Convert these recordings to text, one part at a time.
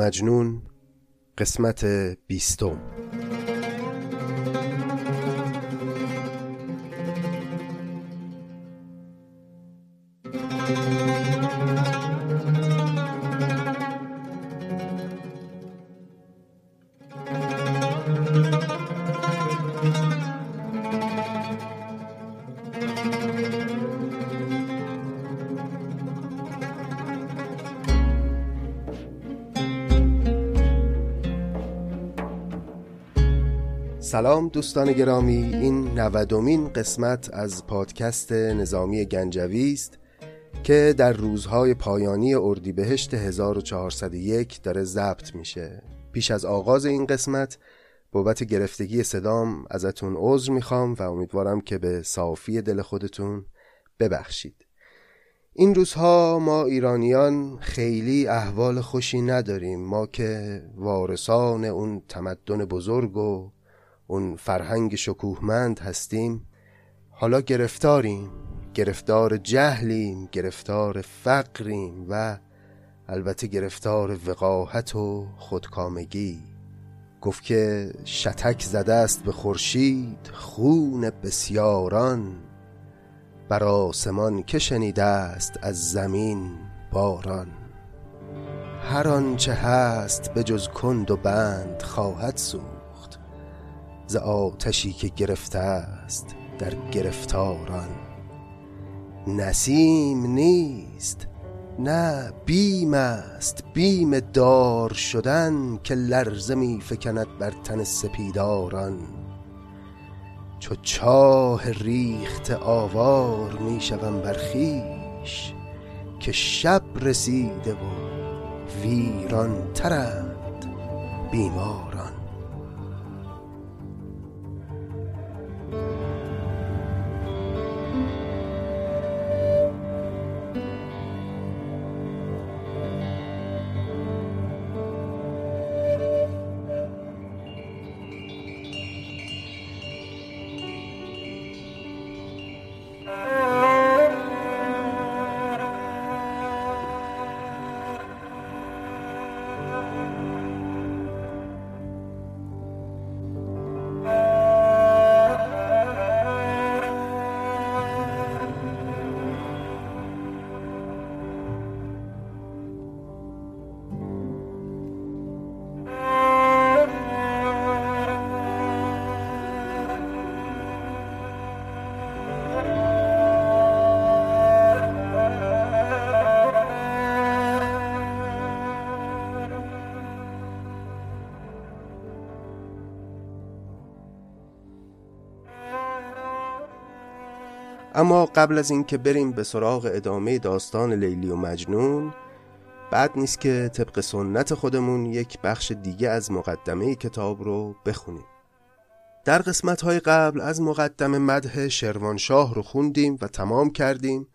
مجنون قسمت بیستم. دوستان گرامی این نودمین قسمت از پادکست نظامی گنجوی است که در روزهای پایانی اردیبهشت 1401 داره ضبط میشه. پیش از آغاز این قسمت بابت گرفتگی صدام ازتون عذر می‌خوام و امیدوارم که به صافی دل خودتون ببخشید. این روزها ما ایرانیان خیلی احوال خوشی نداریم. ما که وارثان اون تمدن بزرگ و اون فرهنگ شکوهمند هستیم. حالا گرفتاریم گرفتار جهلیم گرفتار فقریم و البته گرفتار وقاحت و خودکامگی. گفت که شتک زده است به خورشید خون بسیاران. بر آسمان که شنیده است از زمین باران. هر آنچه هست به جز کند و بند خواهد سود ز آتشی که گرفته است در گرفتاران. نسیم نیست نه بیم است بیم دار شدن که لرزه می فکند بر تن سپیداران. چو چاه ریخت آوار می شوم بر خویش که شب رسیده و ویران ترند بیماران. قبل از اینکه بریم به سراغ ادامه داستان لیلی و مجنون بعد نیست که طبق سنت خودمون یک بخش دیگه از مقدمه کتاب رو بخونیم. در قسمت های قبل از مقدمه مده شروانشاه رو خوندیم و تمام کردیم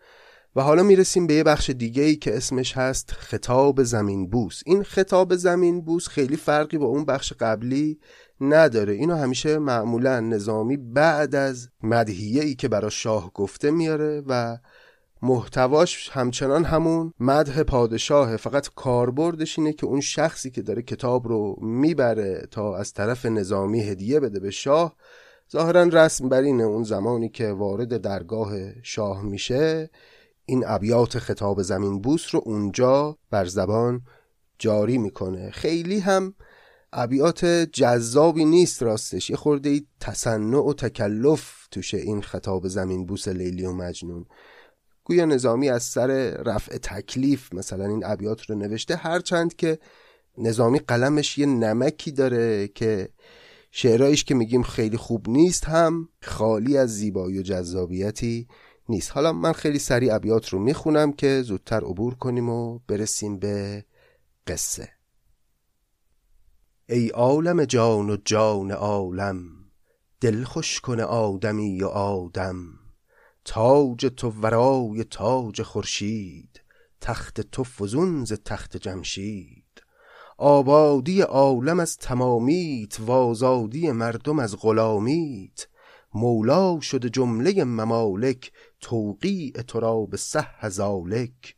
و حالا می‌رسیم به یه بخش دیگه ای که اسمش هست خطاب زمین بوس این خطاب زمین بوس خیلی فرقی با اون بخش قبلی نداره. اینو همیشه معمولا نظامی بعد از مدهیه ای که برا شاه گفته میاره و محتواش همچنان همون مده پادشاه. فقط کاربردش اینه که اون شخصی که داره کتاب رو می‌بره تا از طرف نظامی هدیه بده به شاه. ظاهرا رسم بر اینه اون زمانی که وارد درگاه شاه میشه این ابیات خطاب زمین بوس رو اونجا بر زبان جاری می‌کنه. خیلی هم ابیات جذابی نیست راستش. یه خورده ای تصنع و تکلف توشه این خطاب زمین بوس لیلی و مجنون. گویا نظامی از سر رفع تکلیف مثلا این ابیات رو نوشته هرچند که نظامی قلمش یه نمکی داره که شعرهایش که میگیم خیلی خوب نیست هم خالی از زیبایی و جذابیتی نیست. حالا من خیلی سریع ابیات رو می‌خونم که زودتر عبور کنیم و برسیم به قصه. ای عالم جان و جان عالم دل خوش کن آدمی و آدم. تاج تو ورای تاج خورشید تخت تو فزون ز تخت جمشید. آبادی عالم از تمامیت و آزادی مردم از غلامیت. مولا شده جمله ممالک توقیع تو را به صح ذالک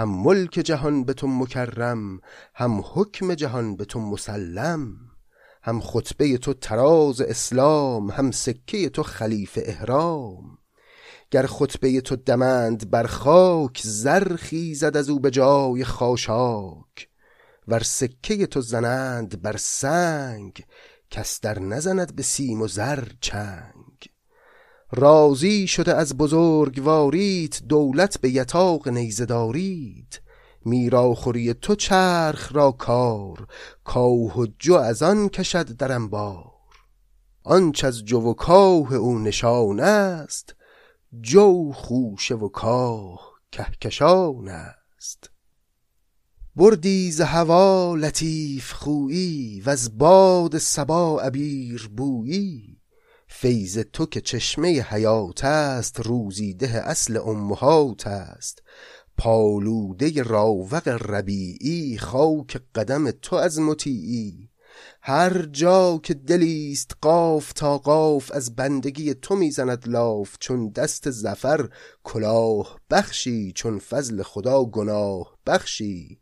هم ملک جهان به تو مکرم هم حکم جهان به تو مسلم هم خطبه تو تراز اسلام هم سکه تو خلیفه احرام. گر خطبه تو دمند بر خاک زر خیزد از او به جای خاشاک. ور سکه تو زنند بر سنگ کس در نزند به سیم و زر چنگ. راضی شده از بزرگواریت دولت به یتاق نیزه دارید میراخوری تو چرخ را کار کاه و جو از آن کشد در انبار. آنچ از جو و کاه او نشان است جو خوشه و کاه کهکشان است. بردی ز هوا لطیف خویی از باد صبا عبیر بویی. فیض تو که چشمه حیات است روزیده اصل امهات است. پالوده راوق ربیعی خاک قدم تو از مطیعی. هر جا که دلیست قاف تا قاف از بندگی تو می‌زند لاف. چون دست زفر کلاه بخشی چون فضل خدا گناه بخشی.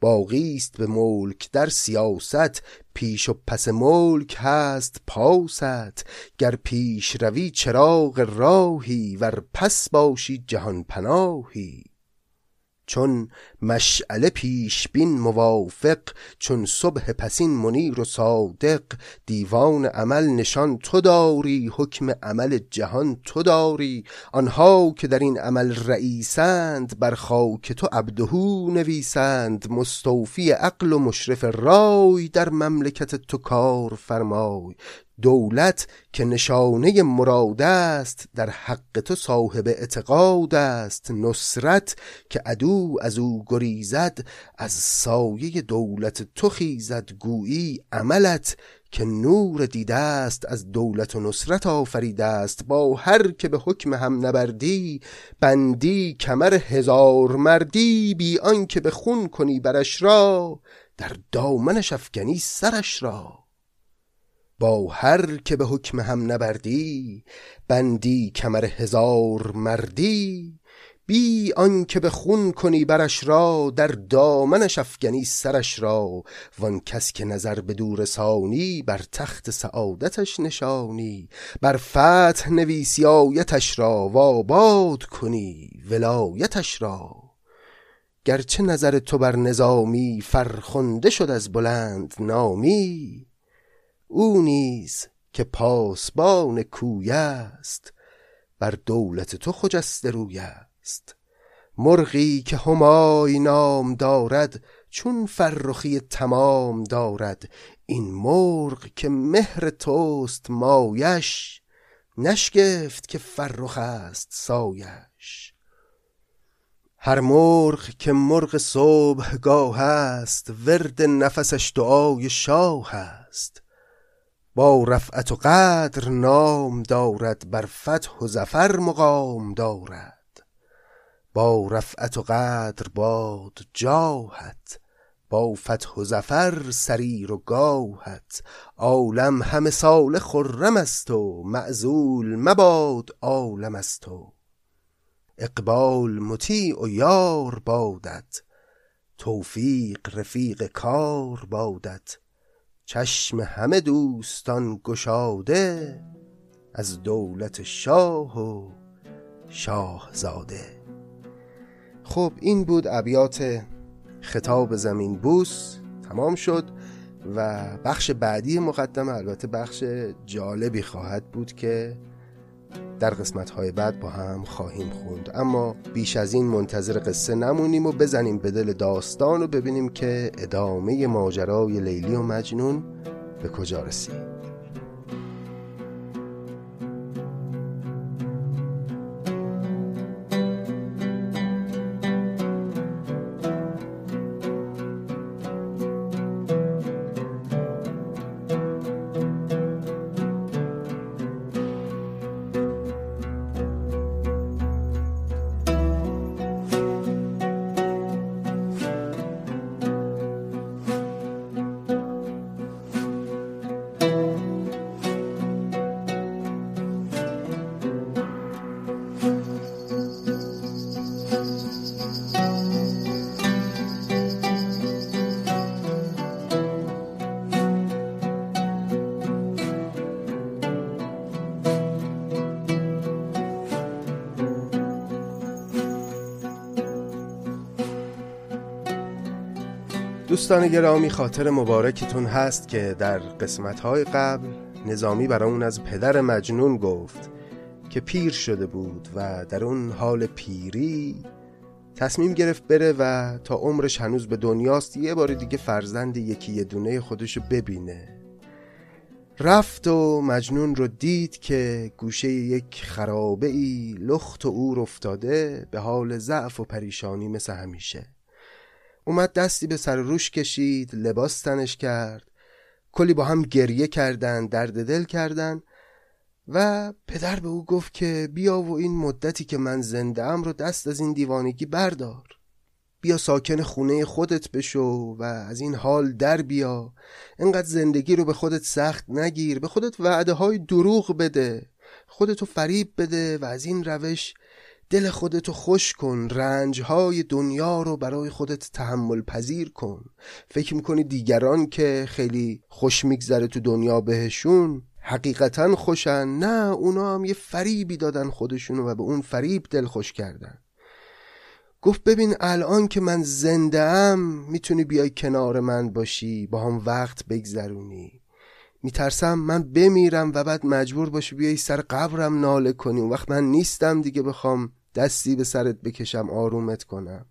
باقیست به ملک در سیاست پیش و پس ملک هست پاست. گر پیش روی چراغ راهی ور پس باشی جهان پناهی. چون مشعله پیش بین موافق چون صبح پسین منیر و صادق دیوان عمل نشان تو داری حکم عمل جهان تو داری. آنها که در این عمل رئیسند بر خاک تو عبدهو نویسند. مستوفی عقل و مشرف رای در مملکت تو کار فرمای. دولت که نشانه مراد است در حق تو صاحب اعتقاد است. نصرت که عدو از او گریزد از سایه دولت تو خیزد. گویی عملت که نور دیده است از دولت و نصرت آفریده است. با هر که به حکم هم نبردی بندی کمر هزار مردی. بی آنکه به خون کنی برش را در دامنش افکنی سرش را. با هر که به حکم هم نبردی بندی کمر هزار مردی بی آنکه به خون کنی برش را در دامنش افگنی سرش را وان کس که نظر به دور سانی بر تخت سعادتش نشانی بر فتح نویسی آیتش را و آباد کنی ولایتش را. گرچه نظر تو بر نظامی فرخنده شد از بلند نامی او نیز که پاسبان کوی است بر دولت تو خجسته روی است. مرغی که همای نام دارد چون فرخی تمام دارد. این مرغ که مهر توست مایش نشگفت که فرخ است سایش. هر مرغ که مرغ صبح گاه است ورد نفسش دعای شاه است. با رفعت و قدر نام دارد بر فتح و زفر مقام دارد. با رفعت و قدر باد جاهت با فتح و زفر سریر و گاهت. عالم همه سال خرم است و معزول مباد عالم است و اقبال مطیع و یار بادت توفیق رفیق کار بادت. چشم همه دوستان گشاده از دولت شاه و شاهزاده. خب این بود ابیات خطاب زمین بوس. تمام شد و بخش بعدی مقدمه البته بخش جالبی خواهد بود که در قسمت های بعد با هم خواهیم خوند. اما بیش از این منتظر قصه نمونیم و بزنیم به دل داستان و ببینیم که ادامه ماجرای لیلی و مجنون به کجا رسید. دوستان گرامی خاطر مبارکتون هست که در قسمتهای قبل نظامی برامون از پدر مجنون گفت که پیر شده بود و در اون حال پیری تصمیم گرفت بره و تا عمرش هنوز به دنیاست یه بار دیگه فرزند یکی یه دونه خودشو ببینه. رفت و مجنون رو دید که گوشه یک خرابه ای لخت و اور افتاده به حال ضعف و پریشانی مثل همیشه. اومد دستی به سر روش کشید لباس تنش کرد. کلی با هم گریه کردن درد دل کردن و پدر به او گفت که بیا و این مدتی که من زنده ام رو دست از این دیوانگی بردار. بیا ساکن خونه خودت بشو و از این حال در بیا. انقدر زندگی رو به خودت سخت نگیر به خودت وعده های دروغ بده خودتو فریب بده و از این روش دل خودتو خوش کن رنج های دنیا رو برای خودت تحمل پذیر کن. فکر می‌کنی دیگران که خیلی خوش میگذره تو دنیا بهشون حقیقتا خوشن؟ نه اونا هم یه فریبی دادن خودشونو و به اون فریب دل خوش کردن. گفت ببین الان که من زنده ام می‌تونی بیای کنار من باشی با هم وقت بگذرونی. میترسم من بمیرم و بعد مجبور باشی بیای سر قبرم ناله کنی. وقت من نیستم دیگه بخوام دستی به سرت بکشم آرومت کنم.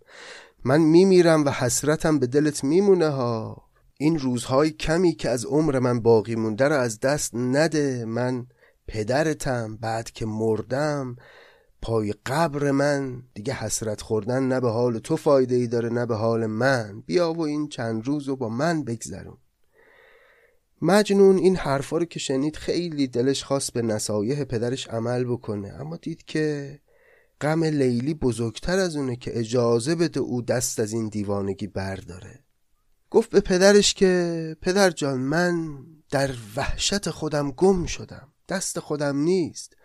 من میمیرم و حسرتم به دلت میمونه ها. این روزهای کمی که از عمر من باقی مونده رو از دست نده. من پدرتم بعد که مردم پای قبر من. دیگه حسرت خوردن نه به حال تو فایده ای داره نه به حال من. بیا و این چند روز رو با من بگذرون. مجنون این حرفا رو که شنید خیلی دلش خواست به نصایح پدرش عمل بکنه. اما دید که غم لیلی بزرگتر از اونه که اجازه بده او دست از این دیوانگی برداره. گفت به پدرش که پدر جان من در وحشت خودم گم شدم. دست خودم نیست.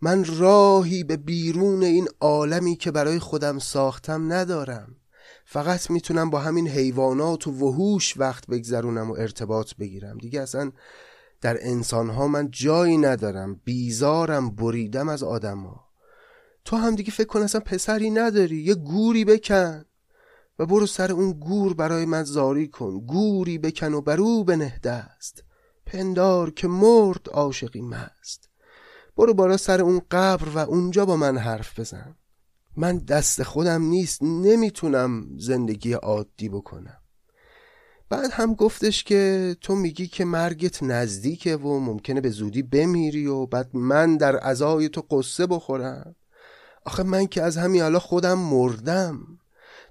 من راهی به بیرون این عالمی که برای خودم ساختم ندارم. فقط می‌تونم با همین حیوانات و وحوش وقت بگذرونم و ارتباط بگیرم. دیگه اصلا در انسانها من جایی ندارم. بیزارم بریدم از آدما. تو هم دیگه فکر کن اصلا پسری نداری یه گوری بکن. و برو سر اون گور برای من زاری کن گوری بکن و برو بنه دست پندار که مرد عاشقی مست. برو بالا سر اون قبر و اونجا با من حرف بزن. من دست خودم نیست نمی‌تونم زندگی عادی بکنم. بعد هم گفتش که تو میگی که مرگت نزدیکه و ممکنه به زودی بمیری و بعد من در عزای تو قصه بخورم. آخه من که از همین حالا خودم مردم.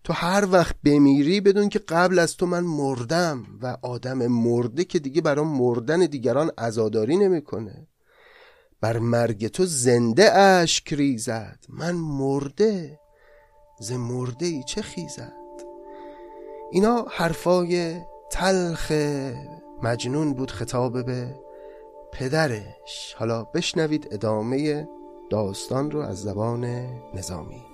تو هر وقت بمیری بدون که قبل از تو من مردم و آدم مرده که دیگه برای مردن دیگران عزاداری نمی‌کنه. بر مرگ تو زنده اشک ریزد. من مرده. ز مرده ای چه خیزد؟ اینا حرفای تلخ مجنون بود خطاب به پدرش. حالا بشنوید ادامه داستان رو از زبان نظامی.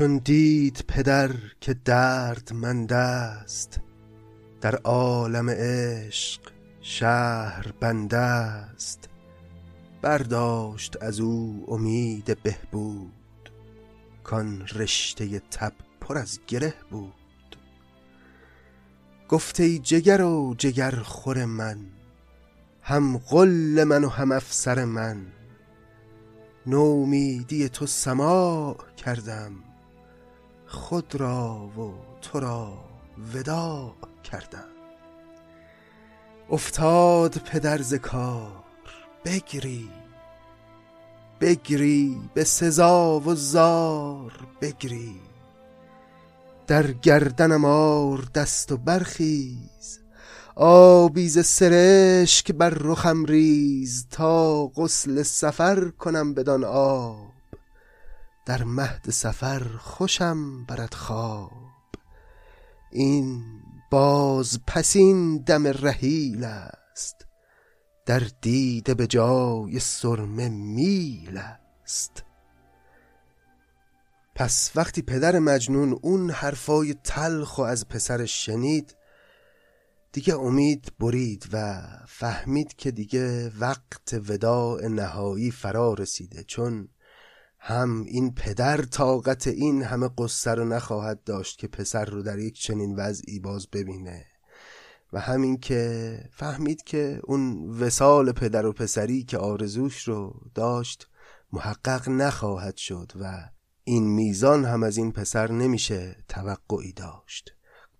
چون دید پدر که درد مند است در عالم عشق شهر بنده است. برداشت از او امید بهبود کان رشته تب پر از گره بود. گفته ای جگر و جگر خور من هم قل من و هم افسر من. نومیدی تو سماع کردم خود را و تو را وداع کردم. افتاد پدر ز کار بگری بگری به سزا و زار بگری. در گردنم آر دست و برخیز آبیز سرشک بر رخم ریز تا غسل سفر کنم بدان آب. در مهد سفر خوشم برد خواب. این باز پسین دم رحیل است. در دیده به جای سرمه میل است. پس وقتی پدر مجنون اون حرفای تلخ و از پسرش شنید دیگه امید برید و فهمید که دیگه وقت وداع نهایی فرا رسیده چون هم این پدر طاقت این همه قصه رو نخواهد داشت که پسر رو در یک چنین وضعی باز ببینه. و همین که فهمید که اون وسال پدر و پسری که آرزوش رو داشت محقق نخواهد شد و این میزان هم از این پسر نمیشه توقعی داشت.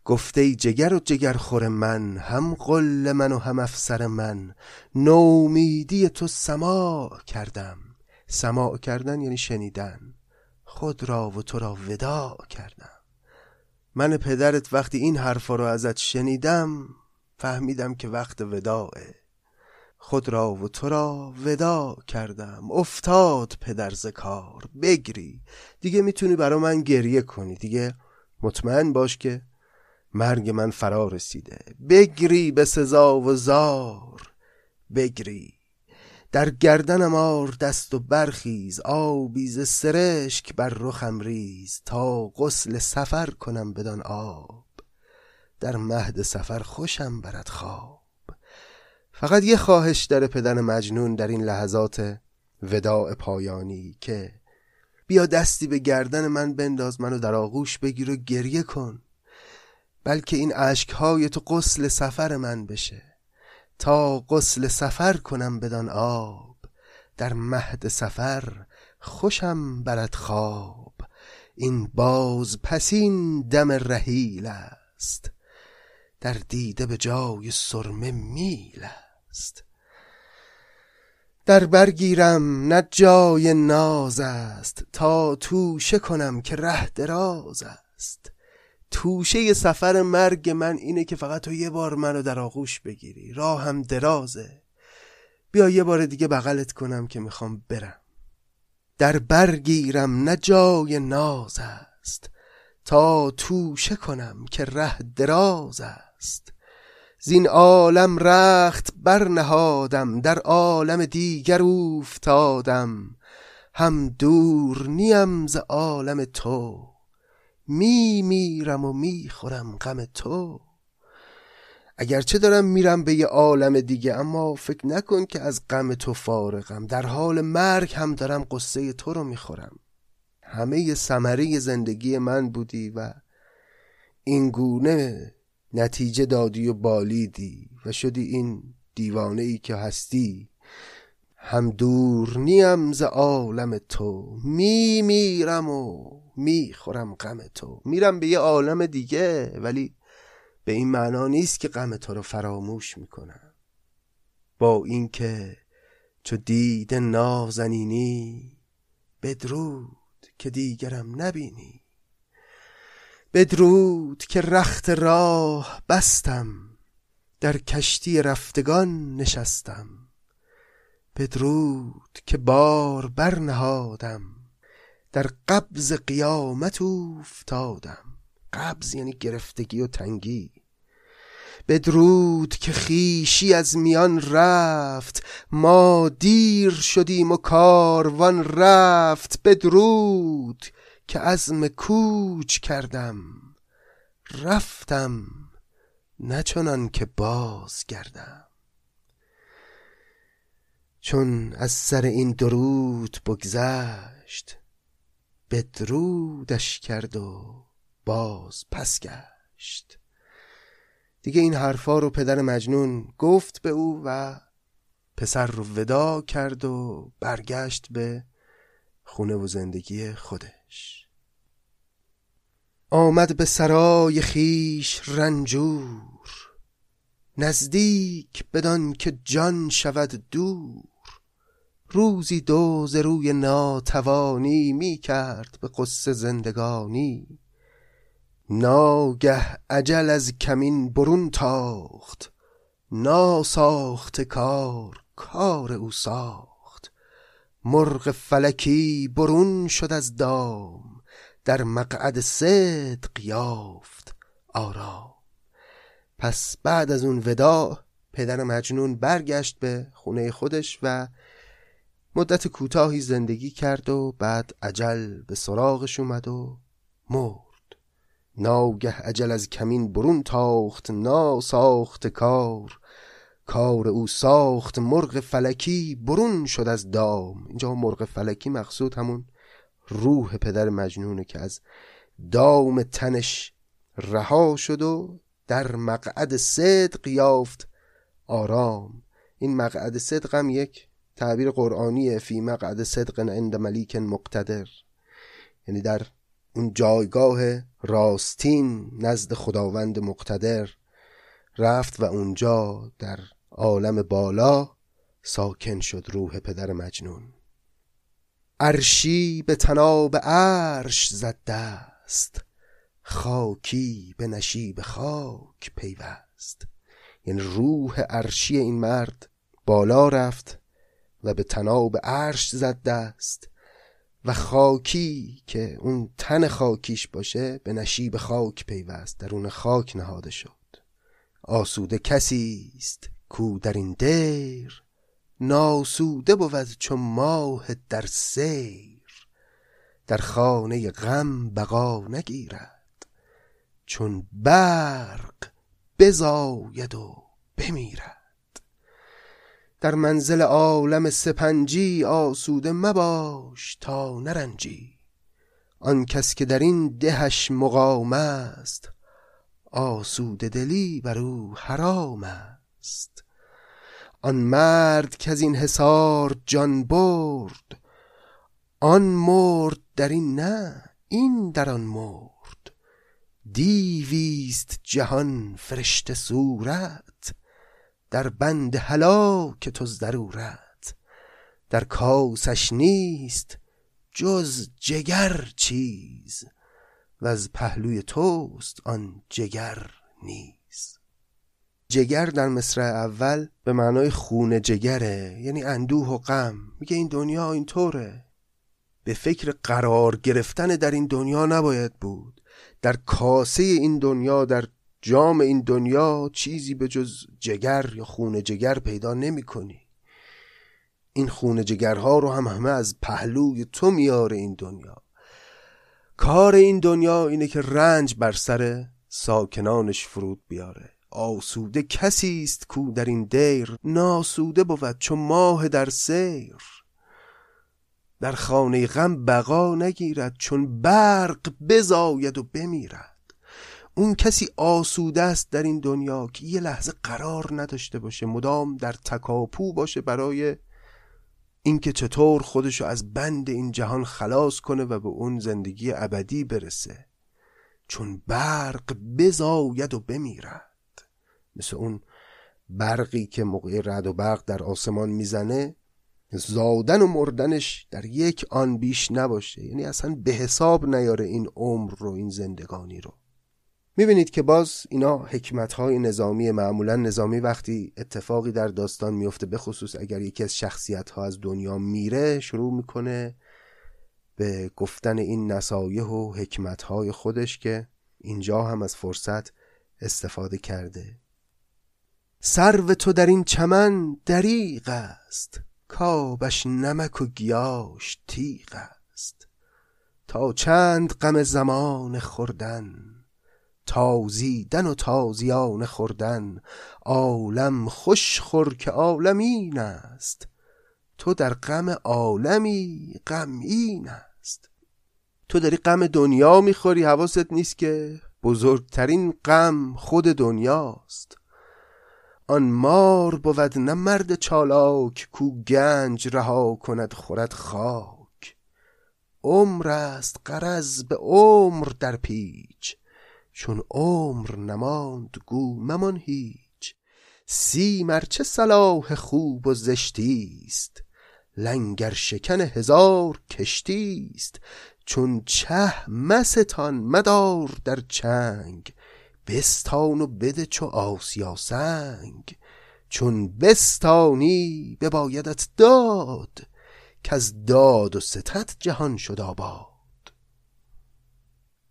گفته جگر و جگر خور من هم قل من و هم افسر من نومیدی تو سماع کردم. سماع کردن یعنی شنیدن. خود را و تو را وداع کردم. من پدرت وقتی این حرفا رو ازت شنیدم فهمیدم که وقت وداعه. خود را و تو را ودا کردم. افتاد پدر کار. بگری. دیگه می‌تونی برا من گریه کنی. دیگه مطمئن باش که مرگ من فرا رسیده. بگری به سزا و زار. بگری. در گردنم آر دست و برخیز آبیز سرشک بر رخم ریز تا غسل سفر کنم بدان آب. در مهد سفر خوشم برد خواب. فقط یه خواهش داره پدر مجنون در این لحظات وداع پایانی که بیا دستی به گردن من بنداز منو در آغوش بگیر و گریه کن بلکه این عشقهای تو قسل سفر من بشه. تا قسل سفر کنم بدان آب در مهد سفر خوشم برد خواب. این باز پسین دم رحیل است در دیده به جای سرمه میل است. در برگیرم نه جای ناز است تا توشه کنم که ره دراز است. توشه سفر مرگ من اینه که فقط تو یه بار منو در آغوش بگیری. راهم درازه. بیا یه بار دیگه بغلت کنم که می‌خوام برم. در برگیرم نه جای ناز است. تا توشه کنم که ره دراز است. زین عالم رخت برنهادم در عالم دیگر افتادم هم دور نیم ز عالم تو. می میرم و می‌خورم غم تو. اگرچه دارم میرم به یه عالم دیگه اما فکر نکن که از غم تو فارغم. در حال مرگ هم دارم قصه تو رو می‌خورم. همه ثمره زندگی من بودی و این گونه نتیجه دادی و بالیدی و شدی این دیوانه ای که هستی. هم دور نیم ز عالم تو. می میرم و می‌خورم غم تو. میرم به یه عالم دیگه ولی به این معنا نیست که غم تو رو فراموش می‌کنم. با اینکه چو دید نازنینی بدرود که دیگرم نبینی. بدرود که رخت راه بستم در کشتی رفتگان نشستم. بدرود که بار برنهادم در قبض قیامت افتادم قبض یعنی گرفتگی و تنگی. بدرود که خیشی از میان رفت. ما دیر شدیم و کاروان رفت. بدرود که عزم کوچ کردم. رفتم نه چنان که باز گردم چون از سر این درود بگذشت بدرودش کرد و باز پس گشت. دیگه این حرفا رو پدر مجنون گفت به او و پسر رو ودا کرد و برگشت به خونه و زندگی خودش. آمد به سرای خیش رنجور نزدیک بدان که جان شود دور. روزی دو ز روی ناتوانی می کرد به قصه زندگانی. ناگه عجل از کمین برون تاخت ناساخت کار کار او ساخت. مرغ فلکی برون شد از دام در مقعد صدق یافت آرام. پس بعد از اون وداع پدر مجنون برگشت به خونه خودش و مدت کوتاهی زندگی کرد و بعد عجل به سراغش اومد و مرد. ناگه عجل از کمین برون تاخت ناساخت کار. کار او ساخت مرغ فلکی برون شد از دام. اینجا مرغ فلکی مقصود همون روح پدر مجنونه که از دام تنش رها شد و در مقعد صدق یافت آرام. این مقعد صدق هم یک تعبیر قرآنیه فی مقعد صدق عند ملیک مقتدر. یعنی در اون جایگاه راستین نزد خداوند مقتدر رفت و اونجا در عالم بالا ساکن شد روح پدر مجنون. عرشی به تناب عرش زد دست خاکی به نشیب خاک پیوست. یعنی روح عرشی این مرد بالا رفت و به تناب عرش زد دست و خاکی که اون تن خاکیش باشه به نشیب خاک پیوست درون خاک نهاده شد. آسوده کسی است کو در این دیر ناسوده بود چون ماه در سیر. در خانه غم بقا نگیرد چون برق بزاید و بمیرد. در منزل عالم سپنجی آسوده مباش تا نرنجی. آن کس که در این دهش مقام است آسوده دلی بر او حرام است. آن مرد که از این حصار جان برد آن مرد در این نه این در آن مرد. دیویست جهان فرشته صورت در بند که تو ضرورت. در کاسش نیست جز جگر چیز. و از پهلوی توست آن جگر نیست جگر در مصرع اول به معنای خون جگره یعنی اندوه و غم. میگه این دنیا اینطوره. به فکر قرار گرفتن در این دنیا نباید بود. در کاسه این دنیا در جام این دنیا چیزی به جز جگر یا خون جگر پیدا نمی کنی. این خون جگرها رو هم همه از پهلوی تو میاره این دنیا. کار این دنیا اینه که رنج بر سر ساکنانش فرود بیاره. آسوده کسی است کو در این دیر ناسوده بود چون ماه در سیر. در خانه غم بقا نگیرد چون برق بزاید و بمیرد. اون کسی آسوده است در این دنیا که یه لحظه قرار نداشته باشه مدام در تکاپو باشه برای اینکه چطور خودشو از بند این جهان خلاص کنه و به اون زندگی ابدی برسه. چون برق بزاید و بمیرد. مثل اون برقی که موقع رد و برق در آسمان می‌زنه زادن و مردنش در یک آن بیش نباشه. یعنی اصلا به حساب نیاره این عمر رو این زندگانی رو. می‌بینید که باز اینا حکمت های نظامی معمولا نظامی وقتی اتفاقی در داستان میفته به خصوص اگر یکی از شخصیت ها از دنیا میره شروع می‌کنه به گفتن این نصایح و حکمت های خودش که اینجا هم از فرصت استفاده کرده. سرو تو در این چمن دریق است کابش نمک و گیاش تیغ است. تا چند غم زمان خوردن تازیدن و تازیان خوردن عالم خوش خور که عالم این است. تو در غم عالمی غمین است. تو داری غم دنیا می‌خوری حواست نیست که بزرگترین غم خود دنیاست. آن مار بود نه مرد چالاک کو گنج رها کند خورد خاک. عمر است قرض به عمر در پیچ. چون عمر نماند گو ممان هیچ. سیم چه صلاح خوب و زشتی است لنگر شکن هزار کشتی است چون چه مستان مدار در چنگ بستان و بده چو آسیا سنگ. چون بستانی ببایدت داد که از داد و ستت جهان شد آباد.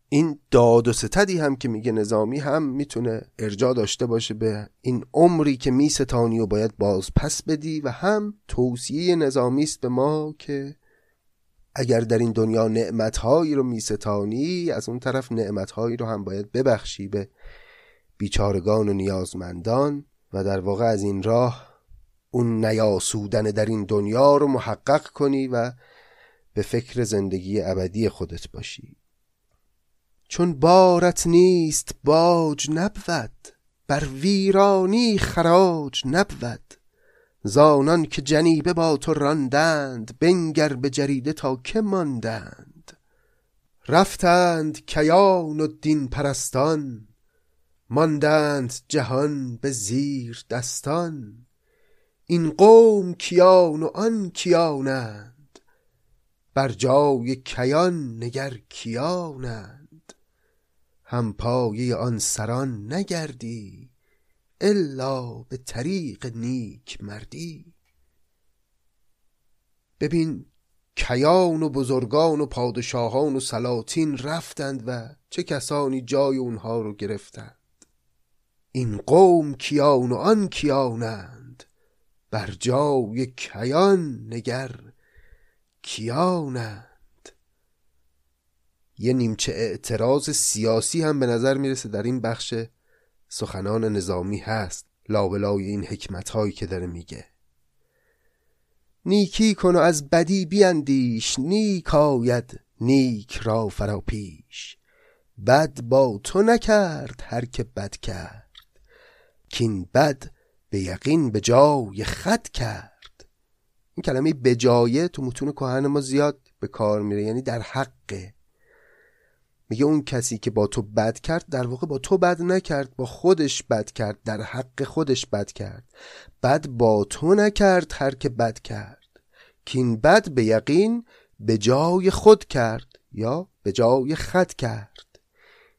این داد و ستدی هم که میگه نظامی هم می‌تونه ارجا داشته باشه به این عمری که میستانی و باید باز پس بدی و هم توصیه نظامی است به ما که اگر در این دنیا نعمتهایی رو میستانی از اون طرف نعمتهایی رو هم باید ببخشی به بیچارگان و نیازمندان و در واقع از این راه اون نیاسودن در این دنیا رو محقق کنی و به فکر زندگی ابدی خودت باشی. چون بارت نیست باج نبود بر ویرانی خراج نبود. زانان که جنیبه با تو راندند بنگر به جریده تا که ماندند. رفتند کیان و دین پرستان ماندند جهان به زیر دستان. این قوم کیان و آن کیانند بر جای کیان نگر کیانند. هم پایه آن سران نگردی الا به طریق نیک مردی. ببین کیان و بزرگان و پادشاهان و سلاطین رفتند و چه کسانی جای اونها رو گرفتند. این قوم کیان و آن کیانند بر جای کیان نگر کیانند. یه نیمچه اعتراض سیاسی هم به نظر می‌رسه در این بخش سخنان نظامی هست لابلای این حکمت هایی که داره میگه. نیکی کن و از بدی بیندیش نیک آید نیک را فرا پیش بد با تو نکرد هر که بد کرد کین بد به یقین به جای خط کرد. این کلمه به جایه تو متون کهن ما زیاد به کار میره یعنی در حقه. میگه اون کسی که با تو بد کرد در واقع با تو بد نکرد با خودش بد کرد در حق خودش بد کرد. بد با تو نکرد هر که بد کرد. کین بد به یقین به جای خود کرد یا به جای خط کرد.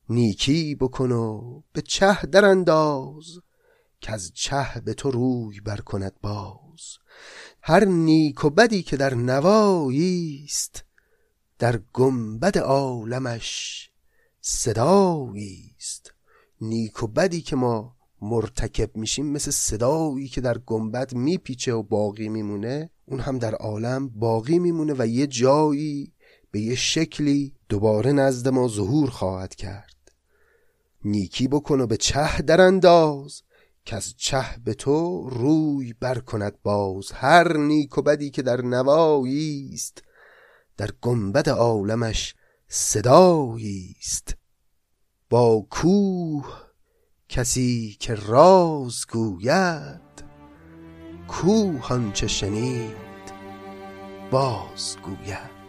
نیکی بکن و به چه در انداز که از چه به تو روی بر کند باز. هر نیک و بدی که در نوایی است در گنبد عالمش صدایی است. نیک و بدی که ما مرتکب میشیم مثل صدایی که در گنبد میپیچه و باقی میمونه. اون هم در عالم باقی میمونه و یه جایی به یه شکلی دوباره نزد ما ظهور خواهد کرد. نیکی بکن و به چه در انداز که از چه به تو روی بر کند باز. هر نیک و بدی که در نوایی است در گنبد عالمش صدایی است. با کوه کسی که راز گوید کوه آنچه شنید باز گوید.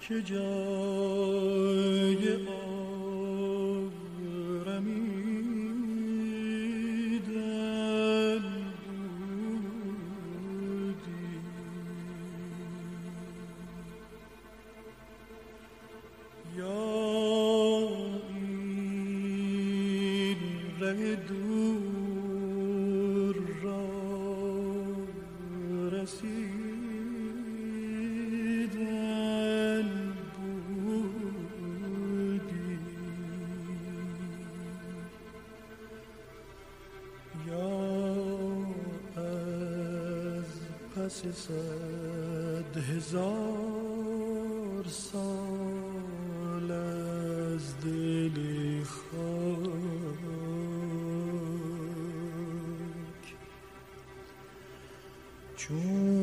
که جای برسد هزار سال از دلی خاک. چون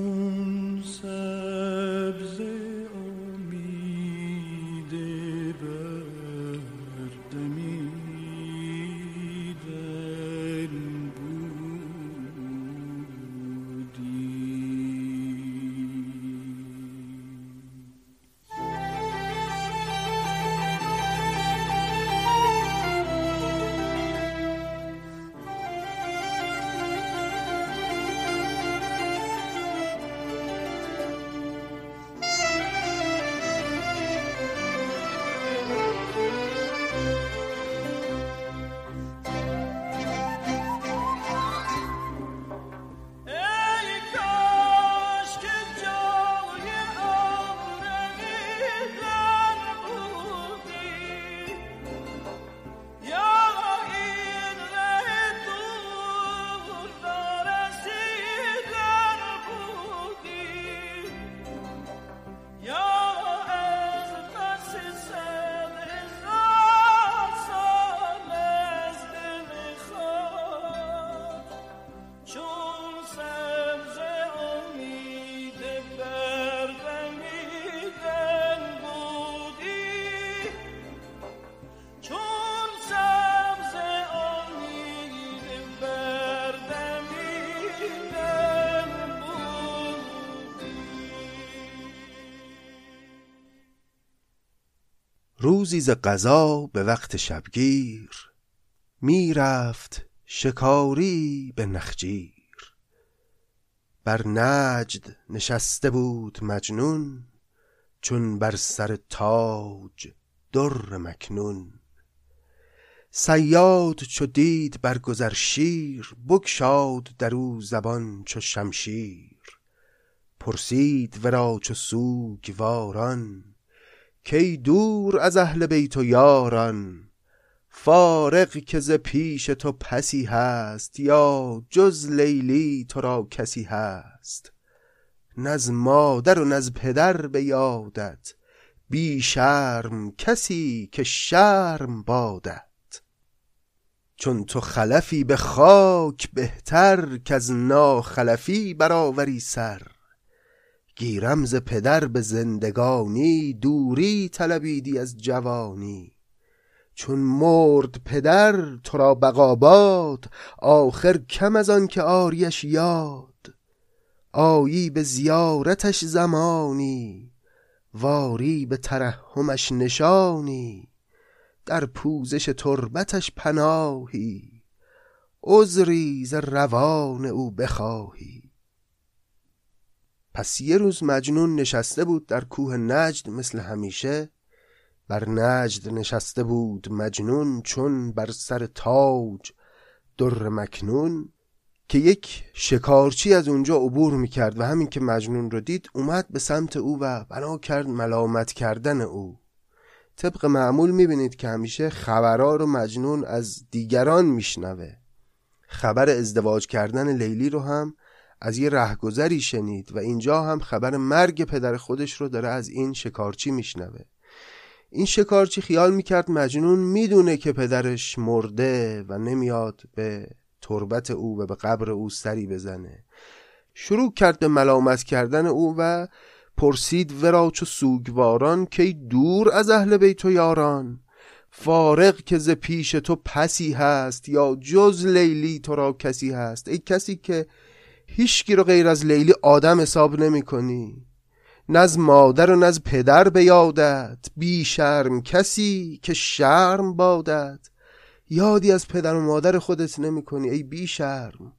روزی ز قضا به وقت شبگیر. می‌رفت شکاری به نخجیر. بر نجد نشسته بود مجنون چون بر سر تاج در مکنون. صیاد چو دید بر گذر شیر بگشاد در او زبان چو شمشیر. پرسید ورا چو سوگواران کی دور از اهل بیت و یاران فارغ که ز پیش تو پسی هست یا جز لیلی تو را کسی هست. نز مادر و نز پدر به یادت بی شرم کسی که شرم بادت. چون تو خلفی به خاک بهتر که از ناخلفی برآوری سر. گیرم ز پدر به زندگانی دوری طلبیدی از جوانی. چون مرد پدر تو را بقاباد آخر کم از آن که آریش یاد. آیی به زیارتش زمانی واری به ترحمش نشانی. در پوزش تربتش پناهی عذری ز روان او بخواهی. پس یه روز مجنون نشسته بود در کوه نجد مثل همیشه. بر نجد نشسته بود مجنون چون بر سر تاج در مکنون که یک شکارچی از اونجا عبور می‌کرد و همین که مجنون رو دید اومد به سمت او و بنا کرد ملامت کردن او. طبق معمول می‌بینید که همیشه خبرها رو مجنون از دیگران میشنوه. خبر ازدواج کردن لیلی رو هم از یه رهگذری شنید و اینجا هم خبر مرگ پدر خودش رو داره از این شکارچی میشنوه. این شکارچی خیال می‌کرد مجنون می‌دونه که پدرش مرده و نمیاد به تربت او و به قبر او سری بزنه. شروع کرد به ملامت کردن او و پرسید ورا چو سوگواران کی دور از اهل بیت و یاران؟ فارغ که ز پیش تو پسی هست یا جز لیلی تو را کسی هست؟ ای کسی که هیچکی رو غیر از لیلی آدم حساب نمی کنی نز مادر و نز پدر به یادت. بی شرم کسی که شرم بادت. یادی از پدر و مادر خودت نمی کنی ای بی شرم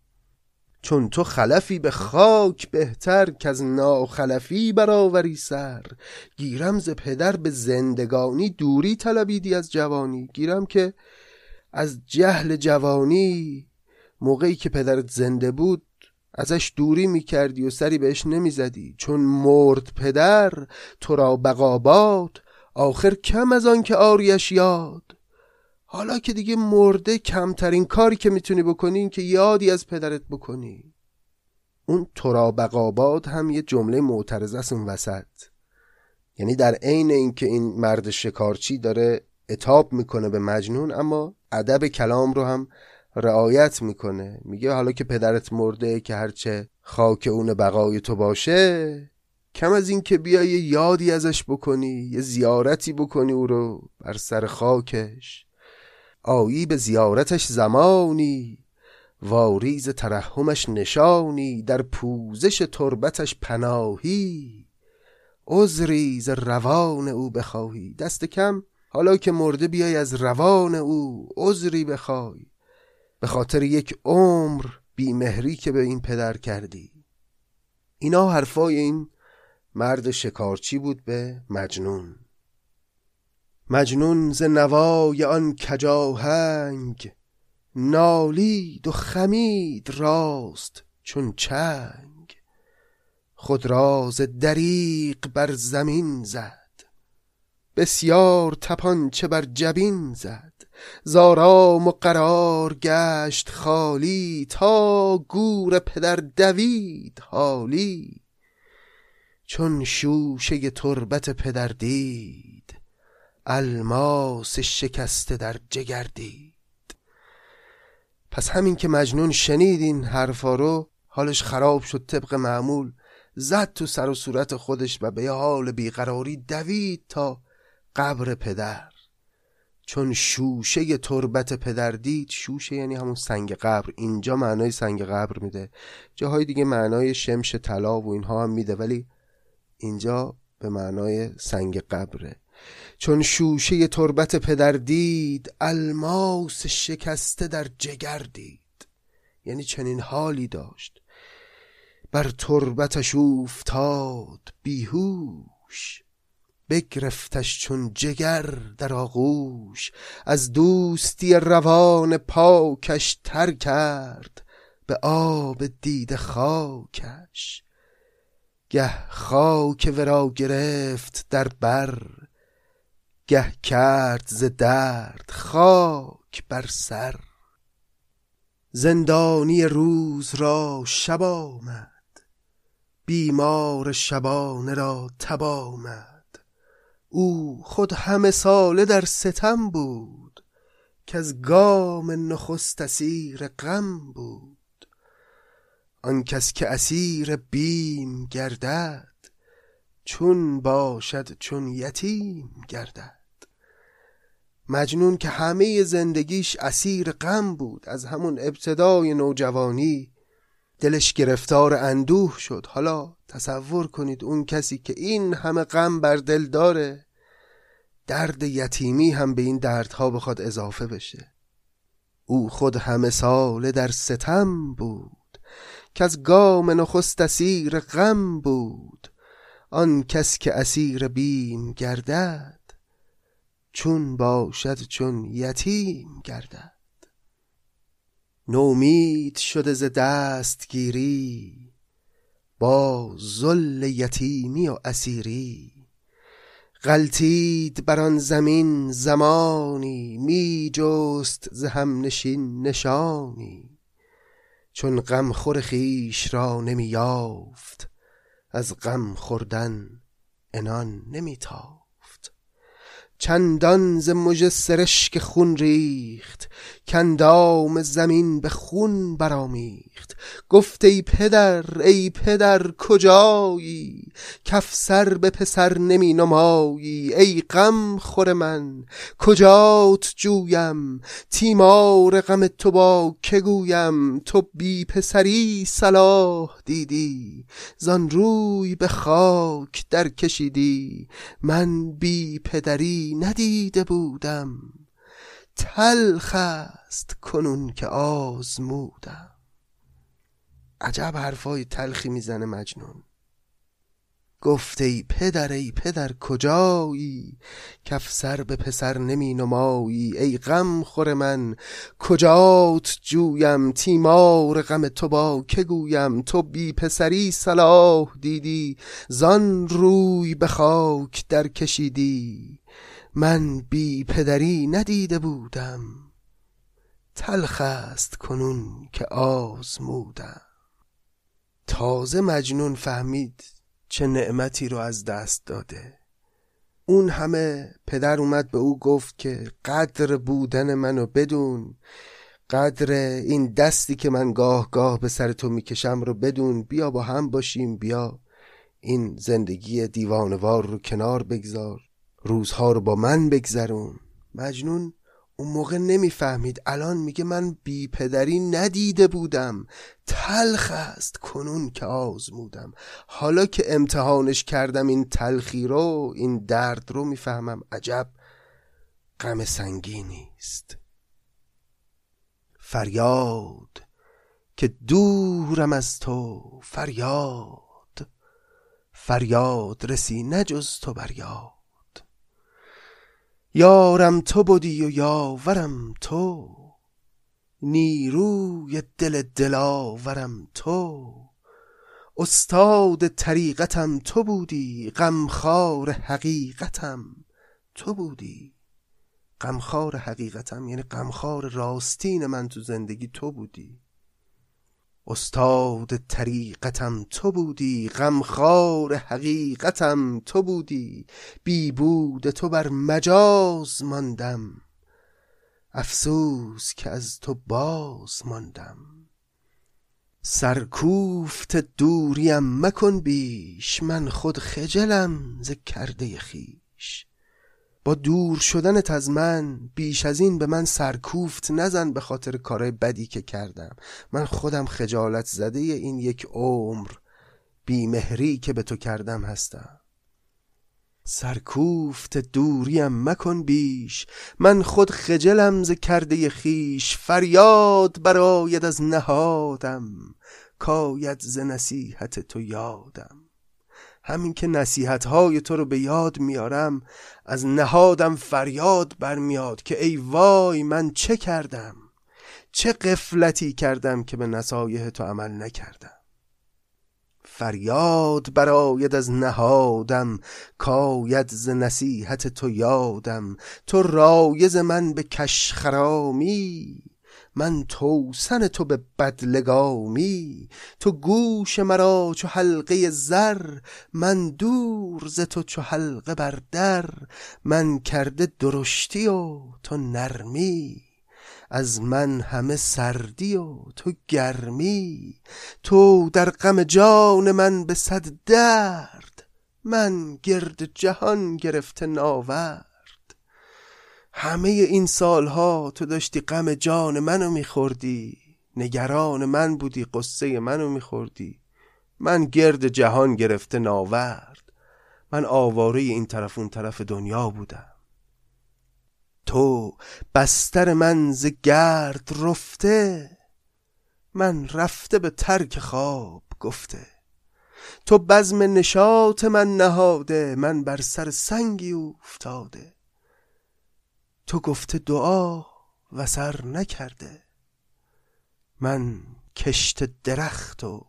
چون تو خلفی به خاک بهتر که از ناخلفی برآوری سر. گیرم ز پدر به زندگانی دوری طلبیدی از جوانی. گیرم که از جهل جوانی موقعی که پدرت زنده بود ازش دوری می‌کردی و سری بهش نمی‌زدی. چون مرد پدر تو را بقاباد آخر کم از آن که آریش یاد. حالا که دیگه مرده کمترین کاری که می‌تونی بکنی این که یادی از پدرت بکنی. اون تو را بقاباد هم یه جمله معترضه است اون وسط. یعنی در عین اینکه این مرد شکارچی داره اتاب می‌کنه به مجنون اما ادب کلام رو هم رعایت می‌کنه. میگه حالا که پدرت مرده که هرچه خاک اون بقای تو باشه کم از این که بیای یادی ازش بکنی یه زیارتی بکنی او رو بر سر خاکش. آیی به زیارتش زمانی واریز ترحمش نشانی در پوزش تربتش پناهی. عذری ز روان او بخواهی. دست کم حالا که مرده بیای از روان او عذری بخوای. به خاطر یک عمر بیمهری که به این پدر کردی. اینا حرفای این مرد شکارچی بود به مجنون. مجنون ز نوای آن کجاهنگ نالید و خمید راست چون چنگ. خود راز دریق بر زمین زد بسیار تپانچه بر جبین زد. زارام و قرار گشت خالی تا گور پدر دوید حالی. چون شوشه تربت پدر دید الماس شکسته در جگر دید. پس همین که مجنون شنید این حرفا رو حالش خراب شد طبق معمول. زد تو سر و صورت خودش و به حال بیقراری دوید تا قبر پدر. چون شوشه تربت پدر دید شوشه یعنی همون سنگ قبر. اینجا معنای سنگ قبر میده. جاهای دیگه معنای شمش طلا و اینها هم میده ولی اینجا به معنای سنگ قبره. چون شوشه تربت پدر دید الماس شکسته در جگر دید. یعنی چنین حالی داشت. بر تربتش افتاد بیهوش. بگرفتش چون جگر در آغوش از دوستی روان پاکش تر کرد به آب دید خاکش. گه خاک ورا گرفت در بر گه کرد ز درد خاک بر سر. زندانی روز را شب آمد بیمار شبانه را تب آمد. او خود همه ساله در ستم بود که از گام نخست اسیر غم بود. آن کس که اسیر بیم گردد چون باشد چون یتیم گردد. مجنون که همه زندگیش اسیر غم بود از همون ابتدای نوجوانی دلش گرفتار اندوه شد. حالا تصور کنید اون کسی که این همه غم بر دل داره درد یتیمی هم به این دردها بخواد اضافه بشه. او خود همه ساله در ستم بود که از گام نخست اسیر غم بود. آن کس که اسیر بیم گردد چون باشد چون یتیم گردد. نومید شده ز دستگیری با ذل یتیمی و اسیری غلطید بر آن زمین زمانی می جست ز همنشین نشانی. چون غم خور خیش را نمی یافت از غم خوردن انان نمی تافت. چندان ز مژه سرشک خون ریخت کندام زمین به خون برامیخت گفت ای پدر ای پدر کجایی؟ کفسر به پسر نمی نمایی. ای غم خور من کجات جویم؟ تیمار غم تو با که گویم؟ تو بی پسری صلاح دیدی. زان روی به خاک در کشیدی. من بی پدری ندیده بودم. تلخ است کنون که آزمودم. عجب حرفای تلخی می‌زنه مجنون. گفت ای پدر ای پدر کجایی؟ کف سر به پسر نمی نمایی. ای غم خور من کجات جویم؟ تیمار غم تو با که گویم؟ تو بی پسری صلاح دیدی زان روی به خاک در کشیدی. من بی پدری ندیده بودم. تلخ است کنون که آزمودم. تازه مجنون فهمید چه نعمتی رو از دست داده. اون همه پدر اومد به او گفت که قدر بودن منو بدون قدر این دستی که من گاه گاه به سر تو می‌کشم رو بدون. بیا با هم باشیم بیا این زندگی دیوانوار رو کنار بگذار. روزها رو با من بگذرون. مجنون اون موقع نمی‌فهمید. الان میگه من بی پدری ندیده بودم. تلخ است کنون که آزمودم. حالا که امتحانش کردم این تلخی رو این درد رو می‌فهمم. عجب غم سنگینی است فریاد که دورم از تو فریاد. فریاد رسی نجز تو بر یاد یارم تو بودی و یاورم تو. نیروی دل دلاورم تو. استاد طریقتم تو بودی غمخوار حقیقتم تو بودی. غمخوار حقیقتم یعنی غمخوار راستین من تو زندگی تو بودی. استاد طریقتم تو بودی غمخوار حقیقتم تو بودی بی بود تو بر مجاز ماندم. افسوس که از تو باز ماندم. سرکوفت دوریم مکن بیش من خود خجلم ز کرده خیش با دور شدنت از من بیش از این به من سرکوفت نزن به خاطر کارهای بدی که کردم. من خودم خجالت زده این یک عمر بیمهری که به تو کردم هستم. سرکوفت دوریم مکن بیش. من خود خجلم ز کرده خیش فریاد براید از نهادم. کاید ز نصیحت تو یادم. همین که نصیحت های تو رو به یاد میارم از نهادم فریاد برمیاد که ای وای من چه کردم؟ چه قفلتی کردم که به نصایح تو عمل نکردم؟ فریاد براید از نهادم کاید ز نصیحت تو یادم. تو رایز من به کشخرامی من توسن تو به بدلگامی تو گوش مرا چو حلقه زر من دور ز تو چو حلقه بر در من کرده درشتی و تو نرمی از من همه سردی و تو گرمی تو در غم جان من به صد درد من گرد جهان گرفته ناور همه این سالها تو داشتی غم جان منو میخوردی نگران من بودی قصه منو میخوردی. من گرد جهان گرفته ناورد. من آواره این طرف اون طرف دنیا بودم. تو بستر من ز گرد رفته من رفته به ترک خواب گفته. تو بزم نشاط من نهاده من بر سر سنگی افتاده تو گفته دعا و سر نکرده. من کشت درخت و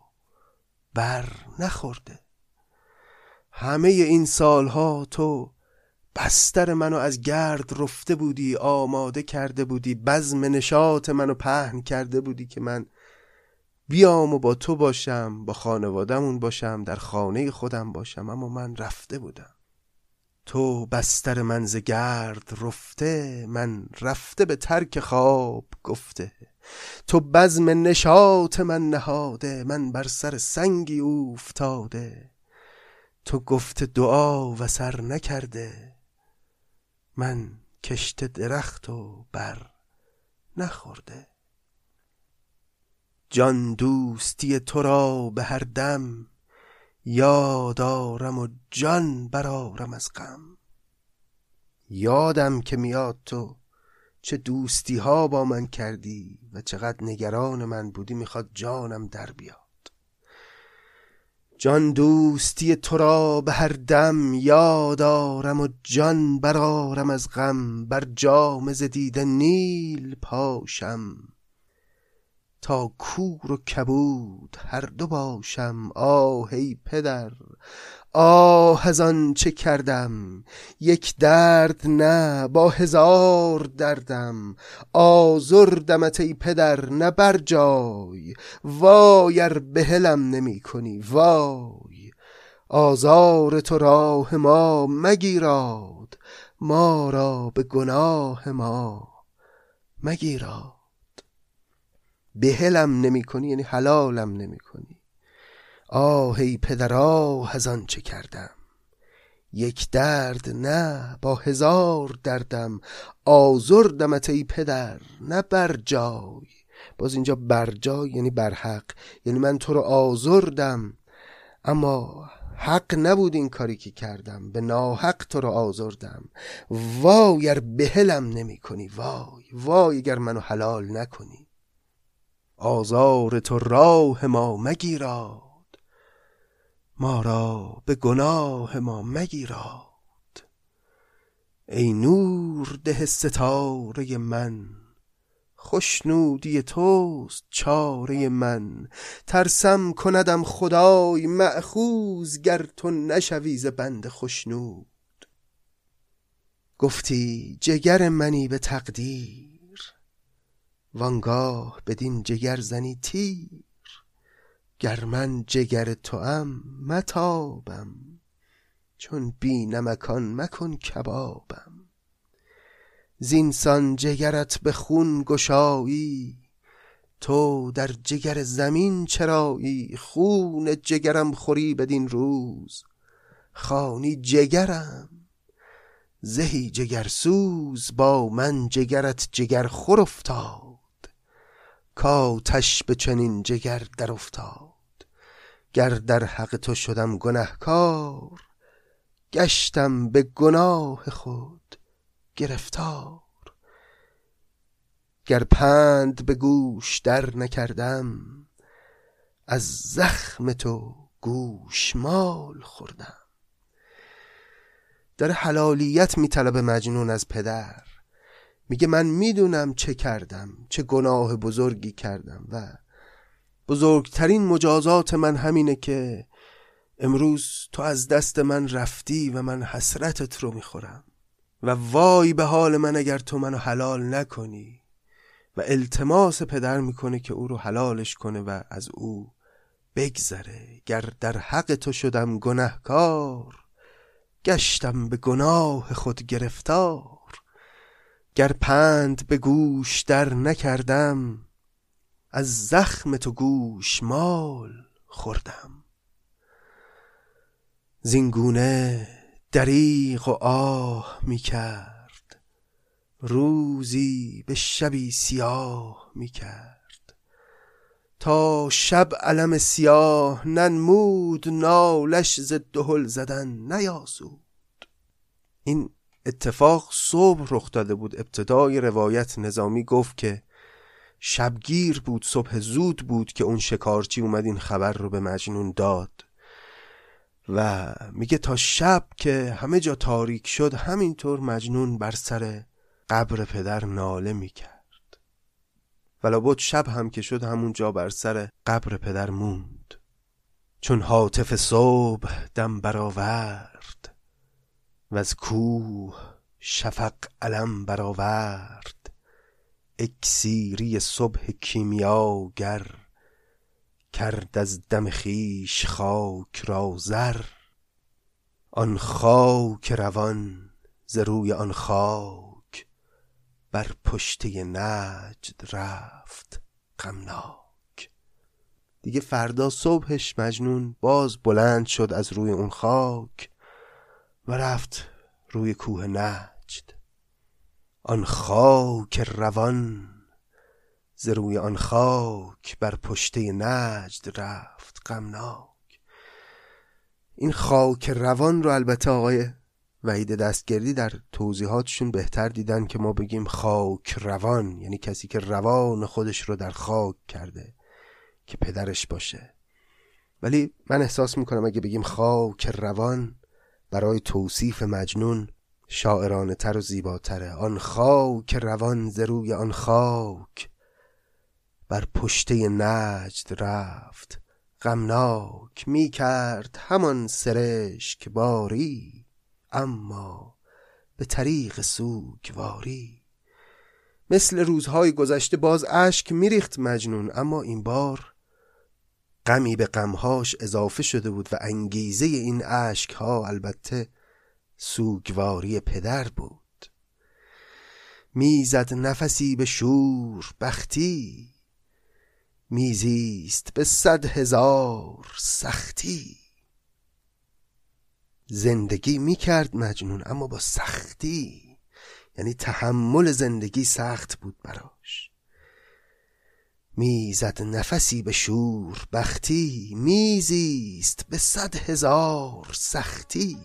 بر نخورده. همه این سالها تو بستر منو از گرد رفته بودی آماده کرده بودی بزم نشاط منو پهن کرده بودی که من بیام و با تو باشم با خانوادمون باشم در خانه خودم باشم اما من رفته بودم. تو بستر من ز گرد رفته من رفته به ترک خواب گفته. تو بزم نشاط من نهاده من بر سر سنگی اوفتاده. تو گفته دعا و سر نکرده من کشت درخت و بر نخورده. جان دوستی تو را به هر دم یادارم و جان برارم از غم. یادم که میاد تو چه دوستی ها با من کردی و چقدر نگران من بودی می‌خواد جانم در بیاد. جان دوستی تو را به هر دم یادارم و جان برارم از غم. بر جام ز نیل پاشم. تا کور و کبود هر دو باشم آه ای پدر آه از آن چه کردم؟ یک درد نه با هزار دردم آزردمت ای پدر نه بر جای وای ار بهلم نمی کنی وای. آزار تو راه ما مگیراد ما را به گناه ما مگیراد. بهلم نمی کنی یعنی حلالم نمی کنی آه ای پدر آه از چه کردم؟ یک درد نه با هزار دردم. آزردمت ای پدر نه بر جای. باز اینجا بر جای یعنی بر حق یعنی من تو رو آزردم. اما حق نبود این کاری که کردم به ناحق تو رو آزردم. وای اگر بهلم نمی کنی وای وای اگر منو حلال نکنی. آزار تو راه ما مگیراد. ما را به گناه ما مگیراد. ای نور ده ستاره من خوشنودی توست چاره من. ترسم کندم خدای معخوز گر تو نشوی ز بند خوشنود گفتی جگر منی به تقدیر وانگاه بدین جگر زنی تیر گر من جگر توام متابم چون بی نمکان مکن کبابم. زینسان جگرت به خون گشایی تو در جگر زمین چرایی خون جگرم خوری بدین روز. خانی جگرم زهی جگرسوز با من جگرت جگر خور افتاد. کاتش به چنین جگر در افتاد. گر در حق تو شدم گنهکار گشتم به گناه خود گرفتار. گر پند به گوش در نکردم از زخم تو گوشمال خوردم. داره حلالیت میطلبه مجنون از پدر. میگه من می‌دونم چه کردم چه گناه بزرگی کردم و بزرگترین مجازات من همینه که امروز تو از دست من رفتی و من حسرتت رو می‌خورم و وای به حال من اگر تو منو حلال نکنی و التماس پدر می‌کنه که او رو حلالش کنه و از او بگذره. گر در حق تو شدم گنهکار گشتم به گناه خود گرفتار. گر پند به گوش در نکردم از زخم تو گوش مال خوردم. زینگونه دریغ و آه می کرد روزی به شبی سیاه می کرد. تا شب علم سیاه ننمود نالش ز دهل زدن نیاسود این اتفاق صبح رخ داده بود. ابتدای روایت نظامی گفت که شبگیر بود صبح زود بود که اون شکارچی اومد این خبر رو به مجنون داد. و میگه تا شب که همه جا تاریک شد همینطور مجنون بر سر قبر پدر ناله می‌کرد. ولا بود شب هم که شد همون جا بر سر قبر پدر موند. چون حاطف صبح دم برآورد. و از کوه شفق علم برآورد. اکسیری صبح کیمیاگر کرد از دم خیش خاک را زر. آن خاک روان ز روی آن خاک بر پشته نجد رفت غمناک. دیگه فردا صبحش مجنون باز بلند شد از روی اون خاک. و رفت روی کوه نجد. آن خاک روان ز روی آن خاک بر پشته نجد رفت غمناک. این خاک روان رو البته آقای وحید دستگردی در توضیحاتشون بهتر دیدن که ما بگیم خاک روان یعنی کسی که روان خودش رو در خاک کرده که پدرش باشه. ولی من احساس می‌کنم اگه بگیم خاک روان برای توصیف مجنون شاعرانه تر و زیباتره. آن خاک روان ز روی آن خاک بر پشته نجد رفت. غمناک می کرد همان سرشک باری اما به طریق سوگواری. مثل روزهای گذشته باز اشک میریخت مجنون اما این بار غمی به غمهاش اضافه شده بود و انگیزه این اشک ها البته سوگواری پدر بود. می‌زد نفسی به شور بختی میزیست به صد هزار سختی. زندگی می‌کرد مجنون اما با سختی. یعنی تحمل زندگی سخت بود براش. می‌زد نفسی به شور بختی میزیست به صد هزار سختی.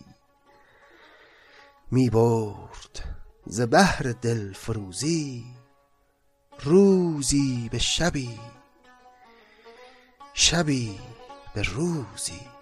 می‌برد ز بهر دل فروزی روزی به شبی شبی به روزی.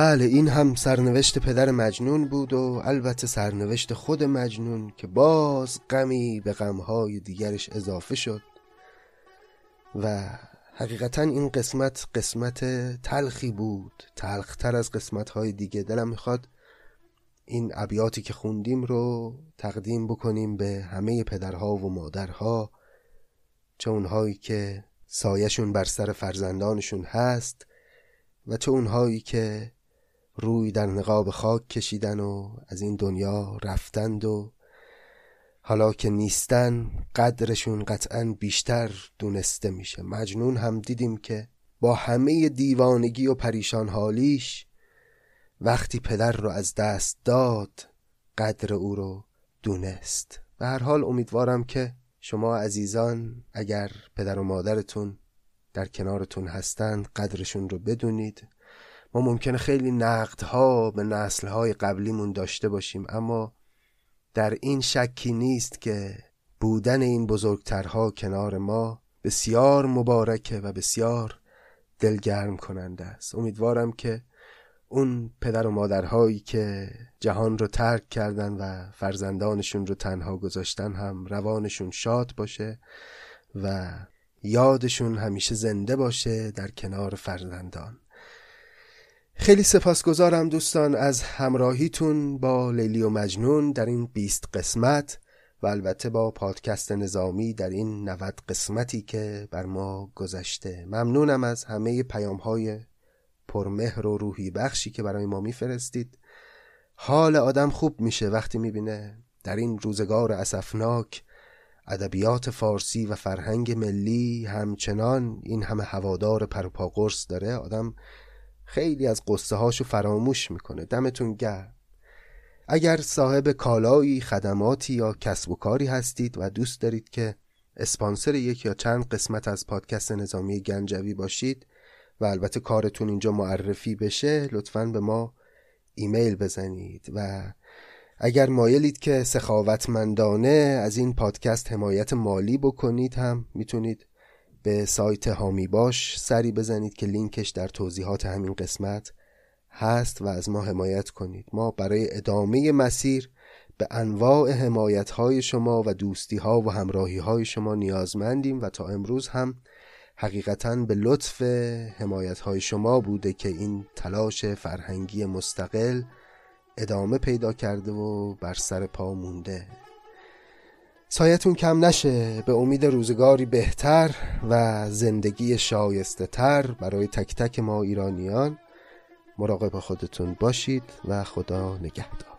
بله این هم سرنوشت پدر مجنون بود و البته سرنوشت خود مجنون که باز غمی به غمهای دیگرش اضافه شد. و حقیقتا این قسمت قسمت تلخی بود. تلختر از قسمتهای دیگه دلم می‌خواد این ابیاتی که خوندیم رو تقدیم بکنیم به همه پدرها و مادرها چه اونهایی که سایشون بر سر فرزندانشون هست و چه اونهایی که روی در نقاب خاک کشیدن و از این دنیا رفتند و حالا که نیستن قدرشون قطعا بیشتر دونسته میشه. مجنون هم دیدیم که با همه دیوانگی و پریشان حالیش وقتی پدر رو از دست داد قدر او رو دونست. به هر حال امیدوارم که شما عزیزان اگر پدر و مادرتون در کنارتون هستند قدرشون رو بدونید. ما ممکنه خیلی نقدها به نسلهای قبلیمون داشته باشیم اما در این شکی نیست که بودن این بزرگترها کنار ما بسیار مبارکه و بسیار دلگرم کننده است. امیدوارم که اون پدر و مادرهایی که جهان رو ترک کردن و فرزندانشون رو تنها گذاشتن هم روانشون شاد باشه و یادشون همیشه زنده باشه در کنار فرزندان. خیلی سپاسگزارم دوستان از همراهیتون با لیلی و مجنون در این بیست قسمت و البته با پادکست نظامی در این 90 قسمتی که بر ما گذشته. ممنونم از همه پیام های پرمهر و روحی بخشی که برای ما میفرستید. حال آدم خوب میشه وقتی می‌بینه در این روزگار اسفناک ادبیات فارسی و فرهنگ ملی همچنان این همه هوادار پروپا قرص داره. آدم خیلی از قصه هاشو فراموش می‌کنه. دمتون گرم. اگر صاحب کالایی خدماتی یا کسب و کاری هستید و دوست دارید که اسپانسر یک یا چند قسمت از پادکست نظامی گنجوی باشید و البته کارتون اینجا معرفی بشه لطفا به ما ایمیل بزنید. و اگر مایلید که سخاوتمندانه از این پادکست حمایت مالی بکنید هم می‌تونید به سایت هامی باش سری بزنید که لینکش در توضیحات همین قسمت هست و از ما حمایت کنید. ما برای ادامه مسیر به انواع حمایت های شما و دوستی ها و همراهی های شما نیازمندیم و تا امروز هم حقیقتا به لطف حمایت های شما بوده که این تلاش فرهنگی مستقل ادامه پیدا کرده و بر سر پا مونده. سایتون کم نشه. به امید روزگاری بهتر و زندگی شایسته تر برای تک تک ما ایرانیان مراقب خودتون باشید و خدا نگهدار.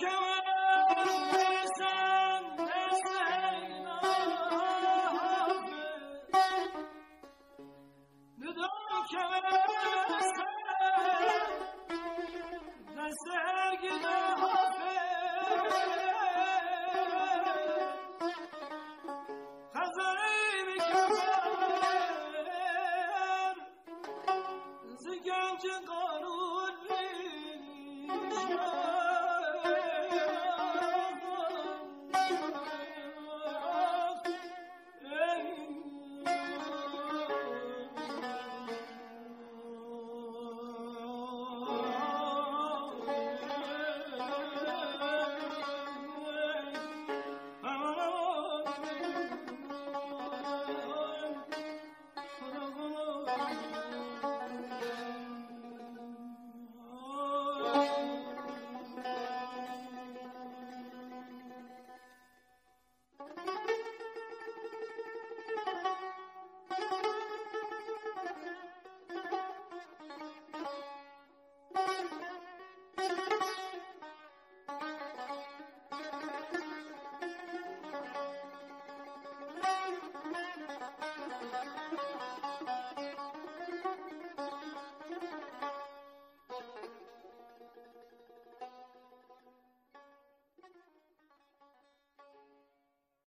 كما